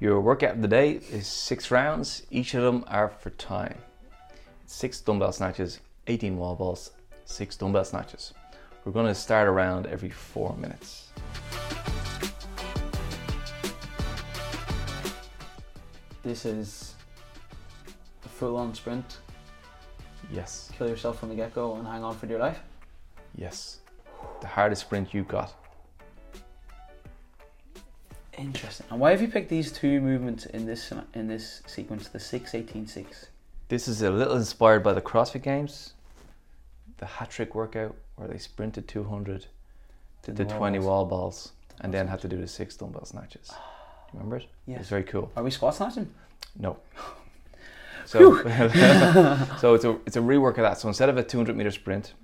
Your workout of the day is six rounds. Each of them are for time. Six dumbbell snatches, 18 wall balls, six dumbbell snatches. We're going to start around every four minutes. This is a full on sprint. Yes, Kill yourself from the get go and hang on for dear life. yes. The hardest sprint you've got. Interesting. And why have you picked these two movements in this in this sequence, the 6, 18, 6? This is a little inspired by the CrossFit Games, the hat trick workout where they sprinted 200, did the the 20 walls. wall balls, and then had to do the six dumbbell snatches. Ah. Remember it? Yes. It's very cool. Are we squat snatching? No. So, so it's a it's a rework of that. So instead of a 200 meter sprint,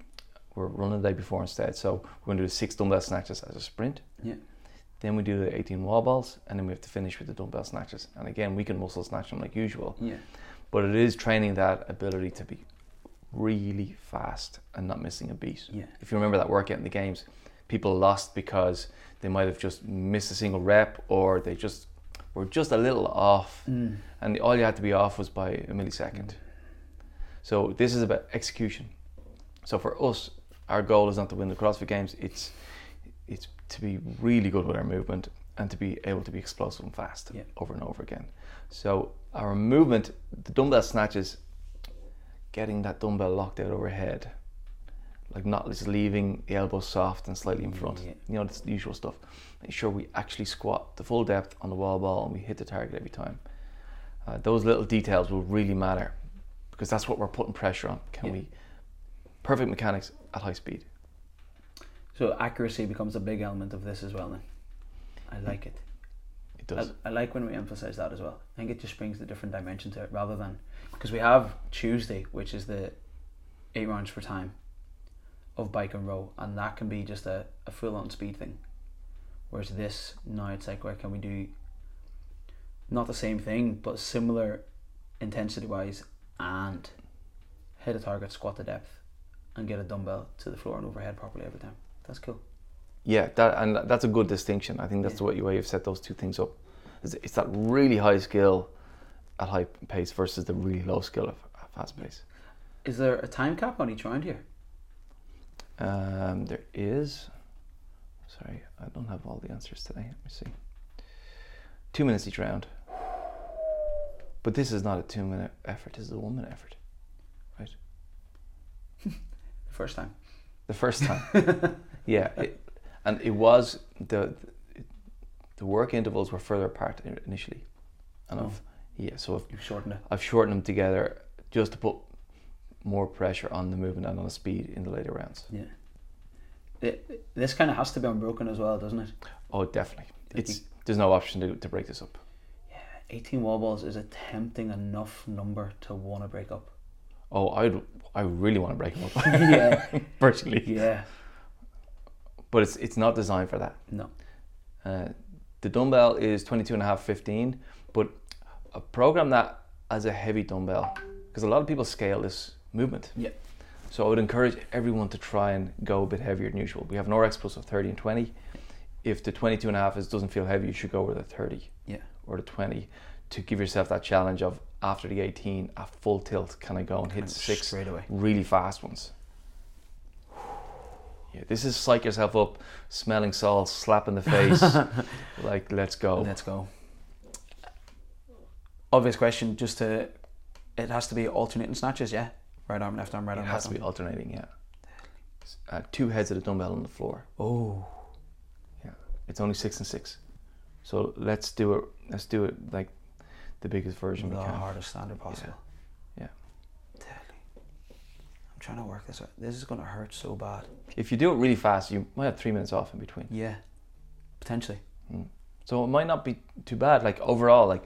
we're running the day before instead. So we're going to do six dumbbell snatches as a sprint. Yeah. Then we do the 18 wall balls, and then we have to finish with the dumbbell snatches. And again, we can muscle snatch them like usual, Yeah. but it is training that ability to be really fast and not missing a beat. Yeah. If you remember that workout in the games, people lost because they might have just missed a single rep or they just were just a little off Mm. and all you had to be off was by a millisecond. So this is about execution. So for us, our goal is not to win the CrossFit Games. It's it's to be really good with our movement and to be able to be explosive and fast Yeah. over and over again. So our movement, the dumbbell snatches, getting that dumbbell locked out overhead, like not just leaving the elbow soft and slightly in front. Yeah. You know, it's the usual stuff. Make sure we actually squat the full depth on the wall ball and we hit the target every time. Uh, those little details will really matter because that's what we're putting pressure on. Can Yeah. we perfect mechanics at high speed? So accuracy becomes a big element of this as well then. I like it. It I, does. I like when we emphasize that as well. I think it just brings the different dimension to it rather than because we have Tuesday, which is the eight rounds for time of bike and row, and that can be just a, a full on speed thing. Whereas this now it's like where can we do not the same thing but similar intensity wise and hit a target, squat the depth, and get a dumbbell to the floor and overhead properly every time. That's cool. Yeah, that and that's a good distinction. I think that's Yeah. the way way you've set those two things up. It's, it's that really high skill at high pace versus the really low skill at fast pace. Is there a time cap on each round here? Um, there is. Sorry, I don't have all the answers today. Let me see. Two minutes each round. But this is not a two minute effort, this is a one minute effort. Right? the first time. The first time. yeah. It, and it was the the work intervals were further apart initially. And Oh. I've yeah, so I've, You've shortened it. I've shortened them together just to put more pressure on the movement and on the speed in the later rounds. Yeah. It, this kind of has to be unbroken as well, doesn't it? Oh, definitely. It's there's no option to, to break this up. Yeah, 18 wall balls is a tempting enough number to want to break up. Oh, I I really want to break them up. yeah. Virtually. Yeah. But it's it's not designed for that. No. Uh, the dumbbell is 22 and a half, 15, but a program that as a heavy dumbbell, because a lot of people scale this movement. Yeah. So I would encourage everyone to try and go a bit heavier than usual. We have an RX plus of 30 and 20. If the 22 and a half is, doesn't feel heavy, you should go with the 30 Yeah. or the 20 to give yourself that challenge of after the 18 a full tilt, can I go and hit Kind of six away. really fast ones? Yeah, this is psych yourself up, smelling salt, slap in the face, like let's go. Let's go. Obvious question, just to, it has to be alternating snatches, yeah? Right arm, left arm, right it arm, It has to be alternating, yeah. Uh, two heads of the dumbbell on the floor. Oh. Yeah, it's only six and six. So let's do it. Let's do it like the biggest version The we can. hardest standard possible. Yeah. Deadly. I'm trying to work this out. This is going to hurt so bad. If you do it really fast, you might have three minutes off in between. Yeah. Potentially. Hmm. So it might not be too bad. Like overall, like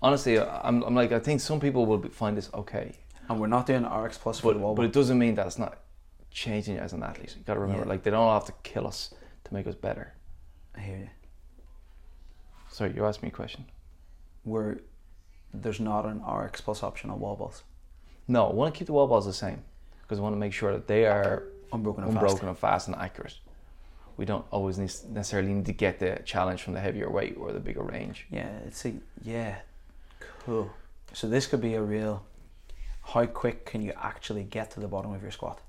honestly, I'm, I'm like I think some people will be- find this okay, And we're not doing RX plus for but the wall balls. but it doesn't mean that it's not changing you as an athlete. You got to remember, Yeah. like they don't have to kill us to make us better. I hear you. Sorry, you asked me a question. Where there's not an RX plus option on wall balls. No, I want to keep the wall balls the same because I want to make sure that they are Unbroken and unbroken fast. and fast and accurate. We don't always need, necessarily need to get the challenge from the heavier weight or the bigger range. Yeah, it's a yeah, cool. So this could be a real. How quick can you actually get to the bottom of your squat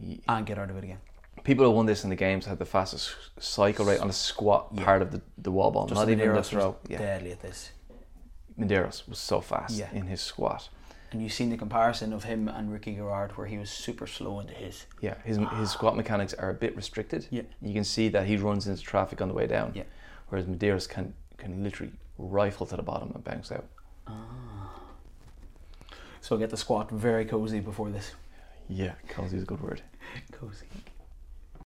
Y- and get out of it again? People who won this in the games had the fastest cycle rate on the squat Yeah. part of the, the wall ball, not even the throw. Yeah, deadly at this. Medeiros was so fast Yeah. in his squat. And you've seen the comparison of him and Ricky Garard, where he was super slow into his. Yeah, his his squat mechanics are a bit restricted. Yeah. You can see that he runs into traffic on the way down. Yeah. Whereas Medeiros can can literally rifle to the bottom and bounce out. Ah. So get the squat very cozy before this. Yeah, cozy is a good word. Cozy.